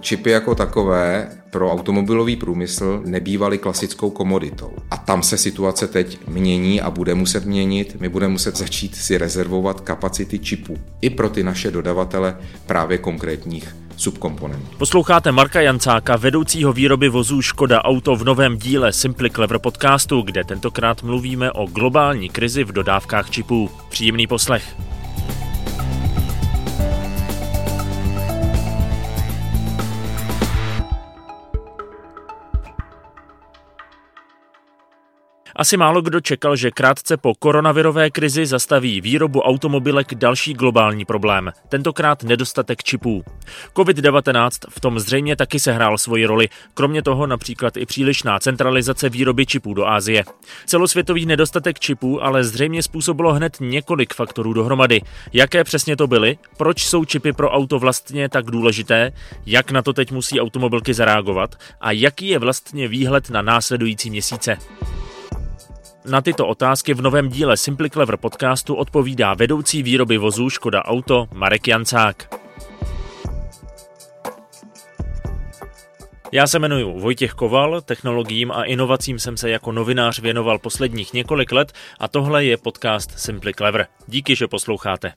Čipy jako takové pro automobilový průmysl nebývaly klasickou komoditou. A tam se situace teď mění a bude muset měnit. My budeme muset začít si rezervovat kapacity čipů i pro ty naše dodavatele právě konkrétních subkomponentů. Posloucháte Marka Jancáka, vedoucího výroby vozů Škoda Auto v novém díle Simply Clever podcastu, kde tentokrát mluvíme o globální krizi v dodávkách čipů. Příjemný poslech. Asi málo kdo čekal, že krátce po koronavirové krizi zastaví výrobu automobilek další globální problém, tentokrát nedostatek čipů. COVID-19 v tom zřejmě taky sehrál svoji roli, kromě toho například i přílišná centralizace výroby čipů do Asie. Celosvětový nedostatek čipů ale zřejmě způsobilo hned několik faktorů dohromady. Jaké přesně to byly? Proč jsou čipy pro auto vlastně tak důležité? Jak na to teď musí automobilky zareagovat? A jaký je vlastně výhled na následující měsíce? Na tyto otázky v novém díle Simply Clever podcastu odpovídá vedoucí výroby vozů Škoda Auto Marek Jancák. Já se jmenuji Vojtěch Koval, technologiím a inovacím jsem se jako novinář věnoval posledních několik let a tohle je podcast Simply Clever. Díky, že posloucháte.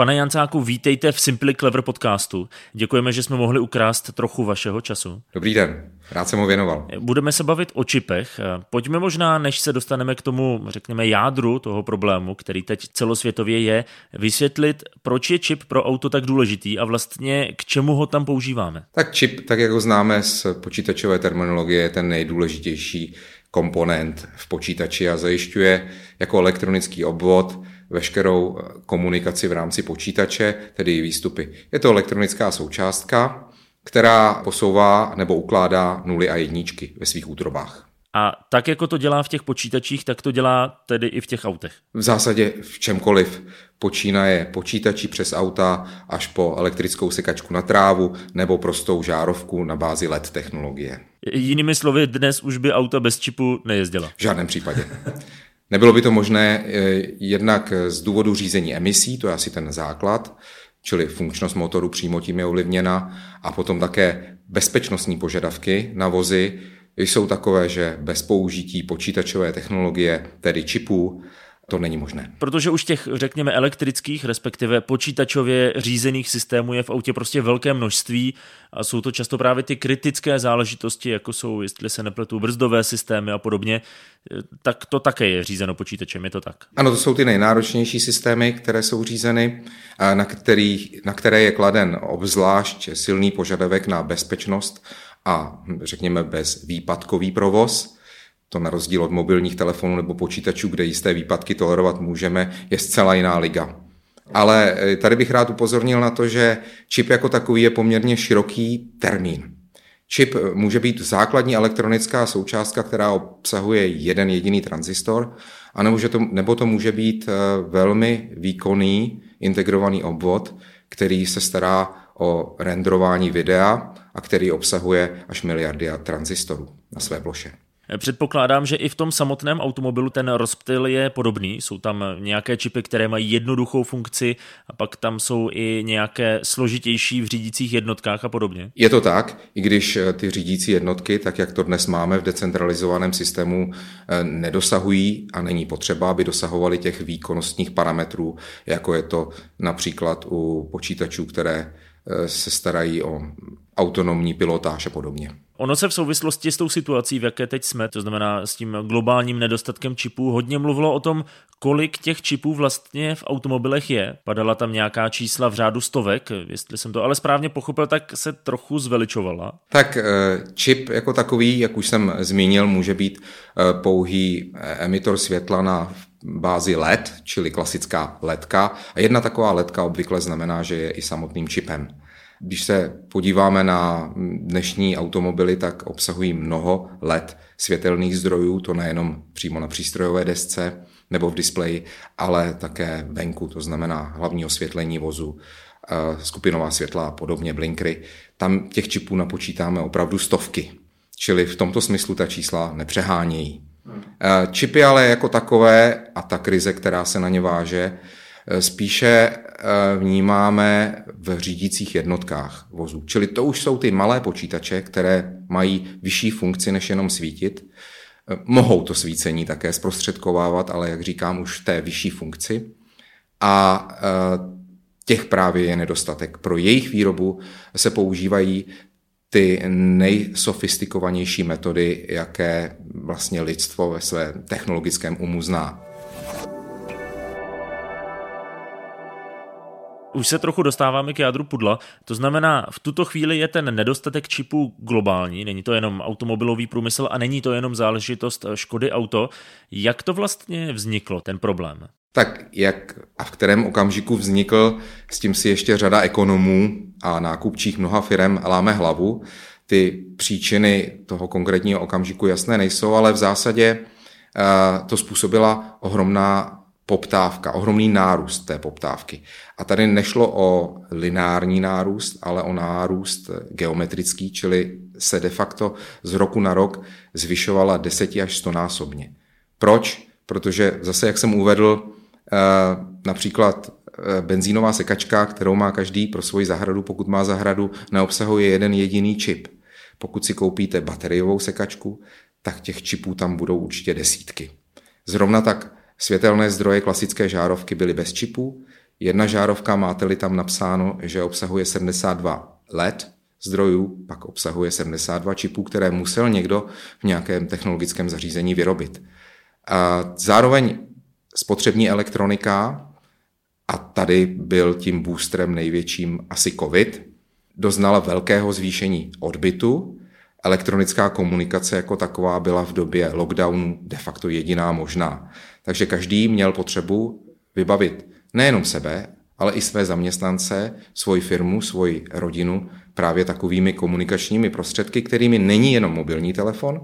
Pane Jancáku, vítejte v Simply Clever podcastu. Děkujeme, že jsme mohli ukrást trochu vašeho času. Dobrý den, rád jsem ho věnoval. Budeme se bavit o čipech. Pojďme možná, než se dostaneme k tomu, řekněme, jádru toho problému, který teď celosvětově je, vysvětlit, proč je čip pro auto tak důležitý a vlastně k čemu ho tam používáme. Tak čip, tak jak ho známe z počítačové terminologie, je ten nejdůležitější komponent v počítači a zajišťuje jako elektronický obvod veškerou komunikaci v rámci počítače, tedy výstupy. Je to elektronická součástka, která posouvá nebo ukládá nuly a jedničky ve svých útrobách. A tak, jako to dělá v těch počítačích, tak to dělá tedy i v těch autech? V zásadě v čemkoliv. Počínaje počítačí přes auta až po elektrickou sekačku na trávu nebo prostou žárovku na bázi LED technologie. Jinými slovy, dnes už by auta bez čipu nejezdila? V žádném případě. Nebylo by to možné eh, jednak z důvodu řízení emisí, to je asi ten základ, čili funkčnost motoru přímo tím je ovlivněna, a potom také bezpečnostní požadavky na vozy. Jsou takové, že bez použití počítačové technologie, tedy čipů, to není možné. Protože už těch, řekněme, elektrických, respektive počítačově řízených systémů je v autě prostě velké množství a jsou to často právě ty kritické záležitosti, jako jsou, jestli se nepletu, brzdové systémy a podobně, tak to také je řízeno počítačem, je to tak? Ano, to jsou ty nejnáročnější systémy, které jsou řízeny, na, který, na které je kladen obzvlášť silný požadavek na bezpečnost a řekněme bez výpadkový provoz to na rozdíl od mobilních telefonů nebo počítačů, kde jisté výpadky tolerovat můžeme, je zcela jiná liga. Ale eh, tady bych rád upozornil na to, že čip jako takový je poměrně široký termín. Čip eh, může být základní elektronická součástka, která obsahuje jeden jediný transistor, a nebo, to, nebo to může být eh, velmi výkonný integrovaný obvod, který se stará o renderování videa a který obsahuje až miliardy transistorů na své ploše. Předpokládám, že i v tom samotném automobilu ten rozptyl je podobný. Jsou tam nějaké čipy, které mají jednoduchou funkci a pak tam jsou i nějaké složitější v řídících jednotkách a podobně. Je to tak, i když eh, ty řídící jednotky, tak jak to dnes máme v decentralizovaném systému, eh, nedosahují a není potřeba, aby dosahovaly těch výkonnostních parametrů, jako je to například u počítačů, které eh, se starají o autonomní pilotáž a podobně. Ono se v souvislosti s tou situací, v jaké teď jsme, to znamená s tím globálním nedostatkem čipů, hodně mluvilo o tom, kolik těch čipů vlastně v automobilech je. Padala tam nějaká čísla v řádu stovek, jestli jsem to ale správně pochopil, tak se trochu zveličovala. Tak eh, čip jako takový, jak už jsem zmínil, může být eh, pouhý eh, emitor světla na bázi LED, čili klasická ledka. A jedna taková ledka obvykle znamená, že je i samotným čipem. Když se podíváme na dnešní automobily, tak obsahují mnoho LED světelných zdrojů, to nejenom přímo na přístrojové desce nebo v displeji, ale také venku, to znamená hlavní osvětlení vozu, eh, skupinová světla a podobně, blinkry. Tam těch čipů napočítáme opravdu stovky. Čili v tomto smyslu ta čísla nepřehánějí. Čipy ale jako takové a ta krize, která se na ně váže, spíše vnímáme v řídících jednotkách vozů. Čili to už jsou ty malé počítače, které mají vyšší funkci než jenom svítit. Mohou to svícení také zprostředkovávat, ale jak říkám, už v té vyšší funkci. A těch právě je nedostatek. Pro jejich výrobu se používají ty nejsofistikovanější metody, jaké vlastně lidstvo ve své technologickém umu zná. Už se trochu dostáváme k jádru pudla. To znamená, v tuto chvíli je ten nedostatek čipů globální, není to jenom automobilový průmysl a není to jenom záležitost Škody Auto. Jak to vlastně vzniklo, ten problém? Tak jak a v kterém okamžiku vznikl, s tím si ještě řada ekonomů a nákupčích mnoha firm láme hlavu. Ty příčiny toho konkrétního okamžiku jasné nejsou, ale v zásadě eh, to způsobila ohromná poptávka, ohromný nárůst té poptávky. A tady nešlo o lineární nárůst, ale o nárůst geometrický, čili se de facto z roku na rok zvyšovala 10 až 100 násobně. Proč? Protože zase, jak jsem uvedl, eh, například eh, benzínová sekačka, kterou má každý pro svoji zahradu, pokud má zahradu, neobsahuje jeden jediný čip. Pokud si koupíte bateriovou sekačku, tak těch čipů tam budou určitě desítky. Zrovna tak Světelné zdroje klasické žárovky byly bez čipů. Jedna žárovka, máte-li tam napsáno, že obsahuje 72 LED zdrojů, pak obsahuje 72 čipů, které musel někdo v nějakém technologickém zařízení vyrobit. A zároveň spotřební elektronika, a tady byl tím boostrem největším asi COVID, doznala velkého zvýšení odbytu. Elektronická komunikace jako taková byla v době lockdownu de facto jediná možná. Takže každý měl potřebu vybavit nejenom sebe, ale i své zaměstnance, svoji firmu, svoji rodinu právě takovými komunikačními prostředky, kterými není jenom mobilní telefon,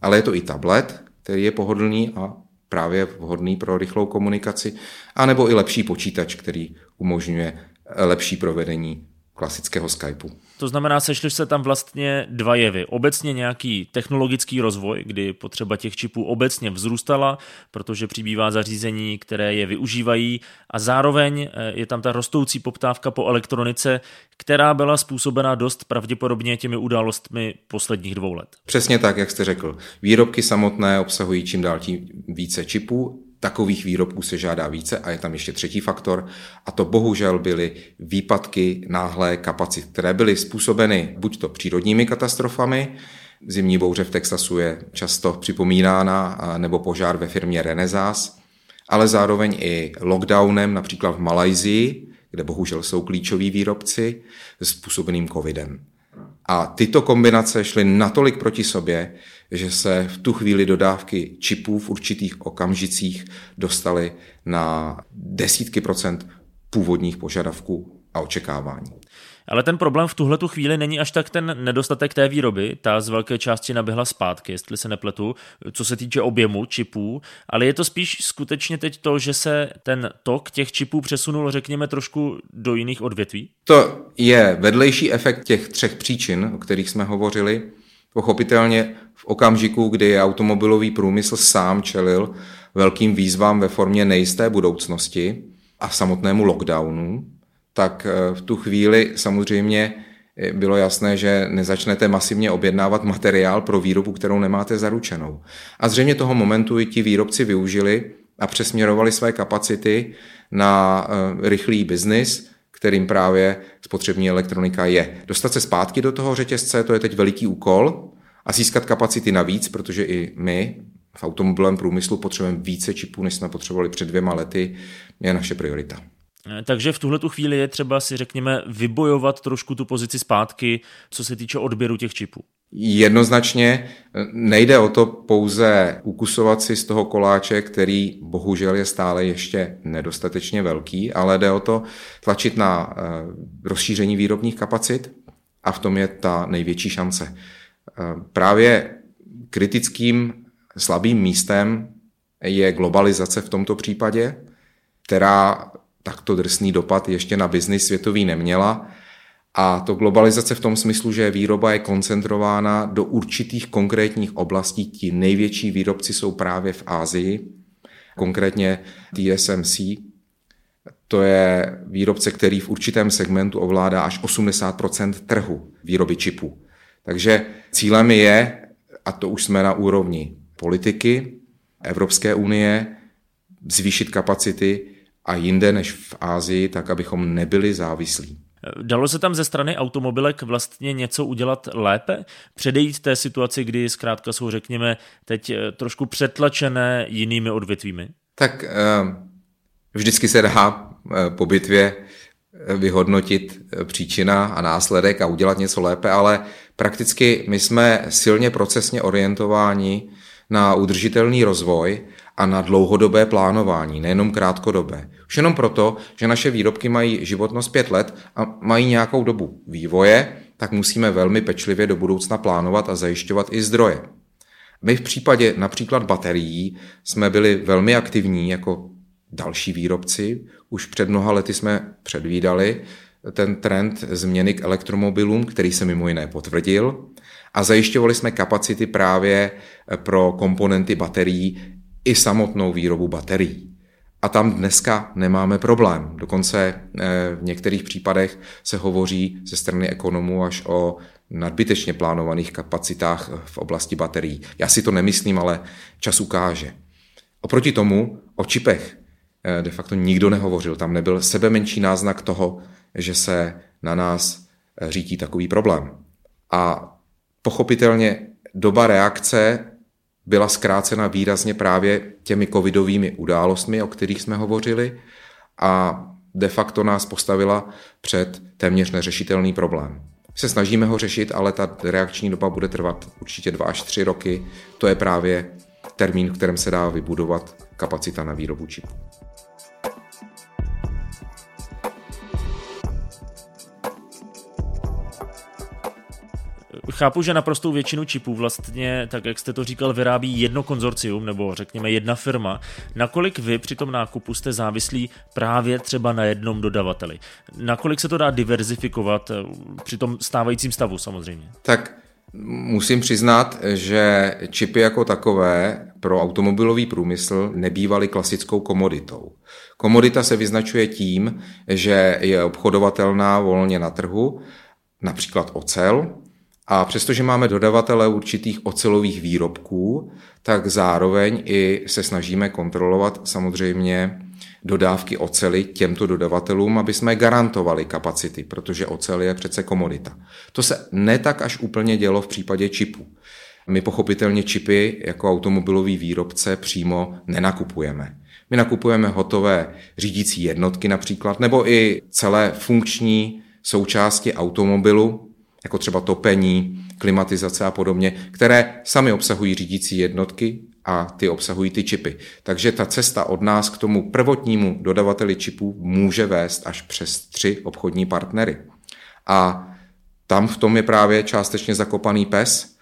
ale je to i tablet, který je pohodlný a právě vhodný pro rychlou komunikaci, anebo i lepší počítač, který umožňuje lepší provedení klasického Skypeu. To znamená, sešly se tam vlastně dva jevy. Obecně nějaký technologický rozvoj, kdy potřeba těch čipů obecně vzrůstala, protože přibývá zařízení, které je využívají a zároveň eh, je tam ta rostoucí poptávka po elektronice, která byla způsobena dost pravděpodobně těmi událostmi posledních dvou let. Přesně tak, jak jste řekl. Výrobky samotné obsahují čím dál tím více čipů Takových výrobků se žádá více a je tam ještě třetí faktor a to bohužel byly výpadky náhlé kapacit, které byly způsobeny buď to přírodními katastrofami, zimní bouře v Texasu je často připomínána, nebo požár ve firmě Renesas, ale zároveň i lockdownem, například v Malajzii, kde bohužel jsou klíčoví výrobci, způsobeným covidem. A tyto kombinace šly natolik proti sobě, že se v tu chvíli dodávky čipů v určitých okamžicích dostaly na desítky procent původních požadavků a očekávání. Ale ten problém v tuhle tu chvíli není až tak ten nedostatek té výroby, ta z velké části naběhla zpátky, jestli se nepletu, co se týče objemu čipů, ale je to spíš skutečně teď to, že se ten tok těch čipů přesunul, řekněme, trošku do jiných odvětví? To je vedlejší efekt těch třech příčin, o kterých jsme hovořili. Pochopitelně v okamžiku, kdy automobilový průmysl sám čelil velkým výzvám ve formě nejisté budoucnosti a samotnému lockdownu, tak eh, v tu chvíli samozřejmě eh, bylo jasné, že nezačnete masivně objednávat materiál pro výrobu, kterou nemáte zaručenou. A zřejmě toho momentu i ti výrobci využili a přesměrovali své kapacity na eh, rychlý biznis, kterým právě spotřební elektronika je. Dostat se zpátky do toho řetězce, to je teď veliký úkol a získat kapacity navíc, protože i my v automobilovém průmyslu potřebujeme více čipů, než jsme potřebovali před dvěma lety, je naše priorita. Takže v tuhle tu chvíli je třeba si, řekněme, vybojovat trošku tu pozici zpátky, co se týče odběru těch čipů. Jednoznačně nejde o to pouze ukusovat si z toho koláče, který bohužel je stále ještě nedostatečně velký, ale jde o to tlačit na eh, rozšíření výrobních kapacit a v tom je ta největší šance. Eh, právě kritickým slabým místem je globalizace v tomto případě, která takto drsný dopad ještě na biznis světový neměla A to globalizace v tom smyslu, že výroba je koncentrována do určitých konkrétních oblastí. Ti největší výrobci jsou právě v Ázii, konkrétně TSMC. To je výrobce, který v určitém segmentu ovládá až 80% trhu výroby čipů. Takže cílem je, a to už jsme na úrovni politiky Evropské unie, zvýšit kapacity a jinde než v Ázii, tak abychom nebyli závislí. Dalo se tam ze strany automobilek vlastně něco udělat lépe? Předejít té situaci, kdy zkrátka jsou, řekněme, teď eh, trošku přetlačené jinými odvětvími? Tak eh, vždycky se dá eh, po bitvě vyhodnotit příčina a následek a udělat něco lépe, ale prakticky my jsme silně procesně orientováni na udržitelný rozvoj a na dlouhodobé plánování, nejenom krátkodobé. Už jenom proto, že naše výrobky mají životnost pět let a mají nějakou dobu vývoje, tak musíme velmi pečlivě do budoucna plánovat a zajišťovat i zdroje. My v případě například baterií jsme byli velmi aktivní jako další výrobci. Už před mnoha lety jsme předvídali ten trend změny k elektromobilům, který se mimo jiné potvrdil a zajišťovali jsme kapacity právě pro komponenty baterií i samotnou výrobu baterií. A tam dneska nemáme problém. Dokonce eh, v některých případech se hovoří ze strany ekonomů až o nadbytečně plánovaných kapacitách v oblasti baterií. Já si to nemyslím, ale čas ukáže. Oproti tomu o čipech eh, de facto nikdo nehovořil. Tam nebyl sebe menší náznak toho, že se na nás eh, řítí takový problém. A pochopitelně doba reakce byla zkrácena výrazně právě těmi covidovými událostmi, o kterých jsme hovořili a de facto nás postavila před téměř neřešitelný problém. Se snažíme ho řešit, ale ta reakční doba bude trvat určitě dva až tři roky. To je právě termín, v kterém se dá vybudovat kapacita na výrobu čipů. Chápu, že naprostou většinu čipů vlastně, tak jak jste to říkal, vyrábí jedno konzorcium nebo řekněme jedna firma. Nakolik vy při tom nákupu jste závislí právě třeba na jednom dodavateli? Nakolik se to dá diverzifikovat eh, při tom stávajícím stavu samozřejmě? Tak Musím přiznat, že čipy jako takové pro automobilový průmysl nebývaly klasickou komoditou. Komodita se vyznačuje tím, že je obchodovatelná volně na trhu, například ocel, a přestože máme dodavatele určitých ocelových výrobků, tak zároveň i se snažíme kontrolovat samozřejmě dodávky ocely těmto dodavatelům, aby jsme garantovali kapacity, protože ocel je přece komodita. To se ne tak až úplně dělo v případě čipů. My pochopitelně čipy jako automobilový výrobce přímo nenakupujeme. My nakupujeme hotové řídící jednotky například, nebo i celé funkční součásti automobilu, jako třeba topení, klimatizace a podobně, které sami obsahují řídící jednotky a ty obsahují ty čipy. Takže ta cesta od nás k tomu prvotnímu dodavateli čipů může vést až přes tři obchodní partnery. A tam v tom je právě částečně zakopaný pes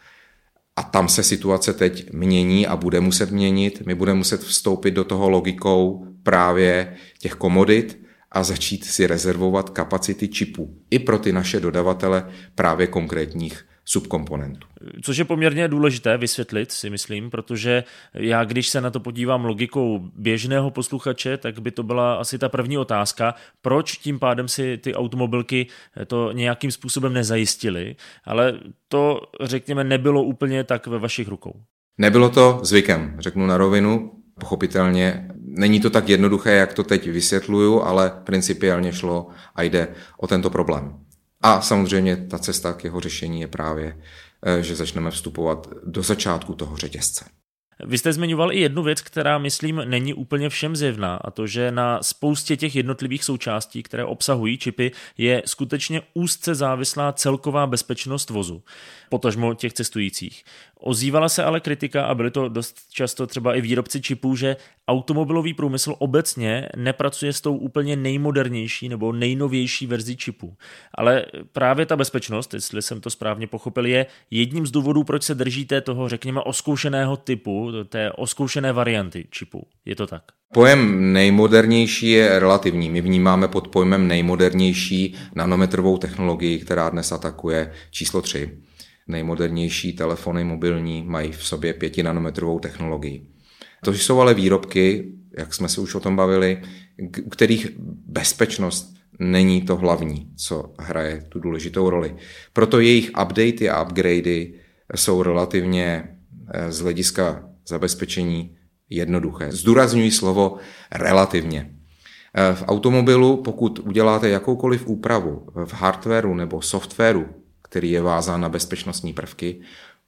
a tam se situace teď mění a bude muset měnit. My budeme muset vstoupit do toho logikou právě těch komodit, a začít si rezervovat kapacity čipů i pro ty naše dodavatele právě konkrétních subkomponentů. Což je poměrně důležité vysvětlit, si myslím, protože já, když se na to podívám logikou běžného posluchače, tak by to byla asi ta první otázka, proč tím pádem si ty automobilky to nějakým způsobem nezajistily, ale to, řekněme, nebylo úplně tak ve vašich rukou. Nebylo to zvykem, řeknu na rovinu. Pochopitelně není to tak jednoduché, jak to teď vysvětluju, ale principiálně šlo a jde o tento problém. A samozřejmě ta cesta k jeho řešení je právě, eh, že začneme vstupovat do začátku toho řetězce. Vy jste zmiňoval i jednu věc, která, myslím, není úplně všem zjevná, a to, že na spoustě těch jednotlivých součástí, které obsahují čipy, je skutečně úzce závislá celková bezpečnost vozu, potažmo těch cestujících. Ozývala se ale kritika, a byly to dost často třeba i výrobci čipů, že automobilový průmysl obecně nepracuje s tou úplně nejmodernější nebo nejnovější verzí čipu. Ale právě ta bezpečnost, jestli jsem to správně pochopil, je jedním z důvodů, proč se držíte toho, řekněme, oskoušeného typu té oskoušené varianty čipu. Je to tak? Pojem nejmodernější je relativní. My vnímáme pod pojmem nejmodernější nanometrovou technologii, která dnes atakuje číslo 3. Nejmodernější telefony mobilní mají v sobě 5 nanometrovou technologii. To jsou ale výrobky, jak jsme se už o tom bavili, u kterých bezpečnost není to hlavní, co hraje tu důležitou roli. Proto jejich updaty a upgradey jsou relativně eh, z hlediska zabezpečení jednoduché. Zdůrazňuji slovo relativně. Eh, v automobilu, pokud uděláte jakoukoliv úpravu v hardwareu nebo softwaru, který je vázán na bezpečnostní prvky,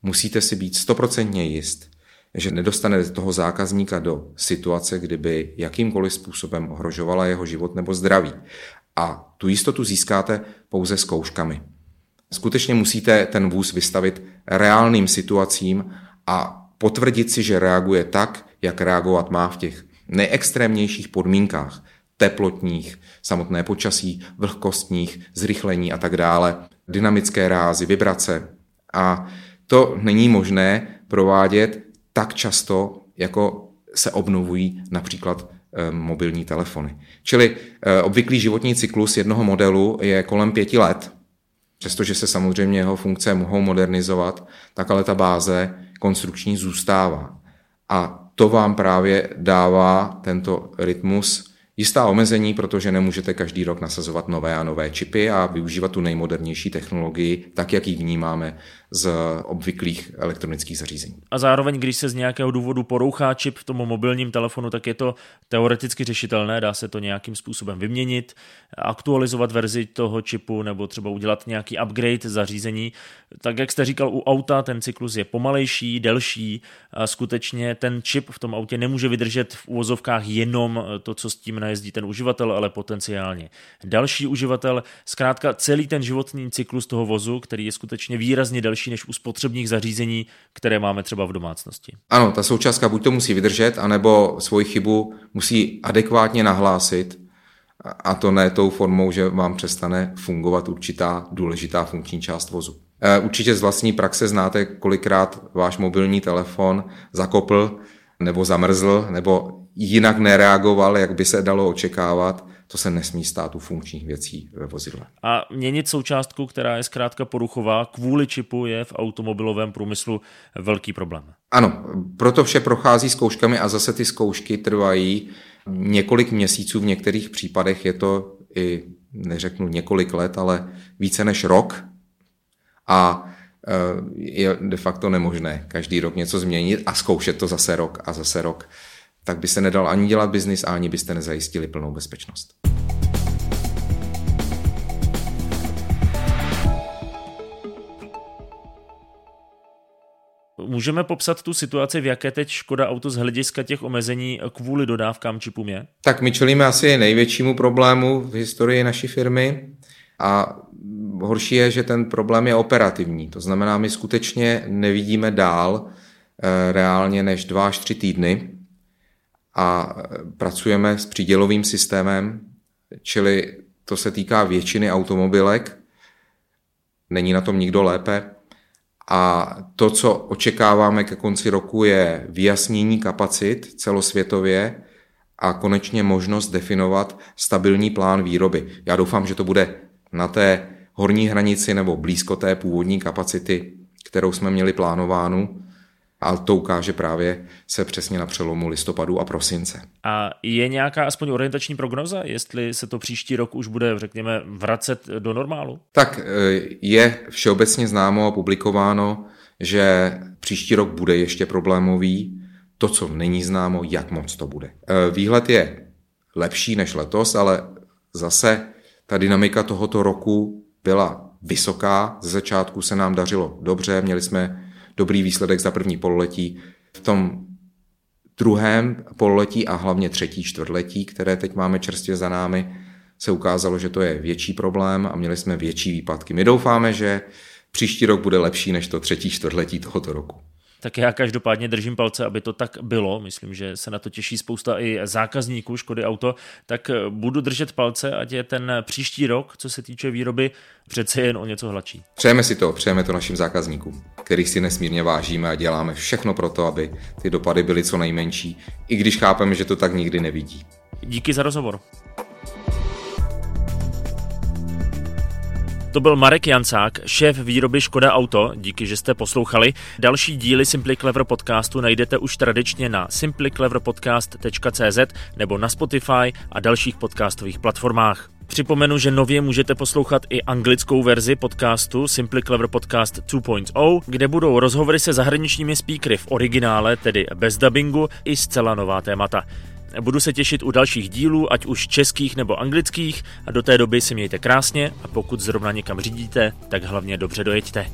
musíte si být stoprocentně jist, že nedostanete toho zákazníka do situace, kdyby jakýmkoliv způsobem ohrožovala jeho život nebo zdraví. A tu jistotu získáte pouze zkouškami. Skutečně musíte ten vůz vystavit reálným situacím a potvrdit si, že reaguje tak, jak reagovat má v těch nejextrémnějších podmínkách, teplotních, samotné počasí, vlhkostních, zrychlení a tak dále, dynamické rázy, vibrace. A to není možné provádět tak často, jako se obnovují například eh, mobilní telefony. Čili eh, obvyklý životní cyklus jednoho modelu je kolem pěti let, přestože se samozřejmě jeho funkce mohou modernizovat, tak ale ta báze konstrukční zůstává. A to vám právě dává tento rytmus jistá omezení, protože nemůžete každý rok nasazovat nové a nové čipy a využívat tu nejmodernější technologii, tak jak ji vnímáme z obvyklých elektronických zařízení. A zároveň, když se z nějakého důvodu porouchá čip v tom mobilním telefonu, tak je to teoreticky řešitelné, dá se to nějakým způsobem vyměnit, aktualizovat verzi toho čipu nebo třeba udělat nějaký upgrade zařízení. Tak jak jste říkal, u auta ten cyklus je pomalejší, delší a skutečně ten čip v tom autě nemůže vydržet v úvozovkách jenom to, co s tím najezdí ten uživatel, ale potenciálně další uživatel. Zkrátka celý ten životní cyklus toho vozu, který je skutečně výrazně delší delší než u spotřebních zařízení, které máme třeba v domácnosti. Ano, ta součástka buď to musí vydržet, anebo svoji chybu musí adekvátně nahlásit, a to ne tou formou, že vám přestane fungovat určitá důležitá funkční část vozu. E, určitě z vlastní praxe znáte, kolikrát váš mobilní telefon zakopl nebo zamrzl, nebo jinak nereagoval, jak by se dalo očekávat to se nesmí stát u funkčních věcí ve vozidle. A měnit součástku, která je zkrátka poruchová, kvůli čipu je v automobilovém průmyslu velký problém. Ano, proto vše prochází zkouškami a zase ty zkoušky trvají několik měsíců, v některých případech je to i, neřeknu několik let, ale více než rok. A e, je de facto nemožné každý rok něco změnit a zkoušet to zase rok a zase rok tak by se nedal ani dělat biznis, ani byste nezajistili plnou bezpečnost. Můžeme popsat tu situaci, v jaké teď Škoda Auto z hlediska těch omezení kvůli dodávkám čipům je? Tak my čelíme asi největšímu problému v historii naší firmy a horší je, že ten problém je operativní. To znamená, my skutečně nevidíme dál e, reálně než dva až tři týdny a pracujeme s přídělovým systémem, čili to se týká většiny automobilek, není na tom nikdo lépe. A to, co očekáváme ke konci roku, je vyjasnění kapacit celosvětově a konečně možnost definovat stabilní plán výroby. Já doufám, že to bude na té horní hranici nebo blízko té původní kapacity, kterou jsme měli plánovánu a to ukáže právě se přesně na přelomu listopadu a prosince. A je nějaká aspoň orientační prognoza, jestli se to příští rok už bude, řekněme, vracet do normálu? Tak e, je všeobecně známo a publikováno, že příští rok bude ještě problémový. To, co není známo, jak moc to bude. E, výhled je lepší než letos, ale zase ta dynamika tohoto roku byla vysoká. Ze začátku se nám dařilo dobře, měli jsme dobrý výsledek za první pololetí. V tom druhém pololetí a hlavně třetí čtvrtletí, které teď máme čerstvě za námi, se ukázalo, že to je větší problém a měli jsme větší výpadky. My doufáme, že příští rok bude lepší než to třetí čtvrtletí tohoto roku. Tak já každopádně držím palce, aby to tak bylo. Myslím, že se na to těší spousta i zákazníků Škody Auto. Tak budu držet palce, ať je ten příští rok, co se týče výroby, přece jen o něco hladší. Přejeme si to, přejeme to našim zákazníkům, kterých si nesmírně vážíme a děláme všechno pro to, aby ty dopady byly co nejmenší, i když chápeme, že to tak nikdy nevidí. Díky za rozhovor. To byl Marek Jancák, šéf výroby Škoda Auto. Díky, že jste poslouchali. Další díly Simply Clever podcastu najdete už tradičně na simplycleverpodcast.cz nebo na Spotify a dalších podcastových platformách. Připomenu, že nově můžete poslouchat i anglickou verzi podcastu Simply Clever Podcast 2.0, kde budou rozhovory se zahraničními speakery v originále, tedy bez dubbingu, i zcela nová témata. Budu se těšit u dalších dílů, ať už českých nebo anglických a do té doby si mějte krásně a pokud zrovna někam řídíte, tak hlavně dobře dojeďte.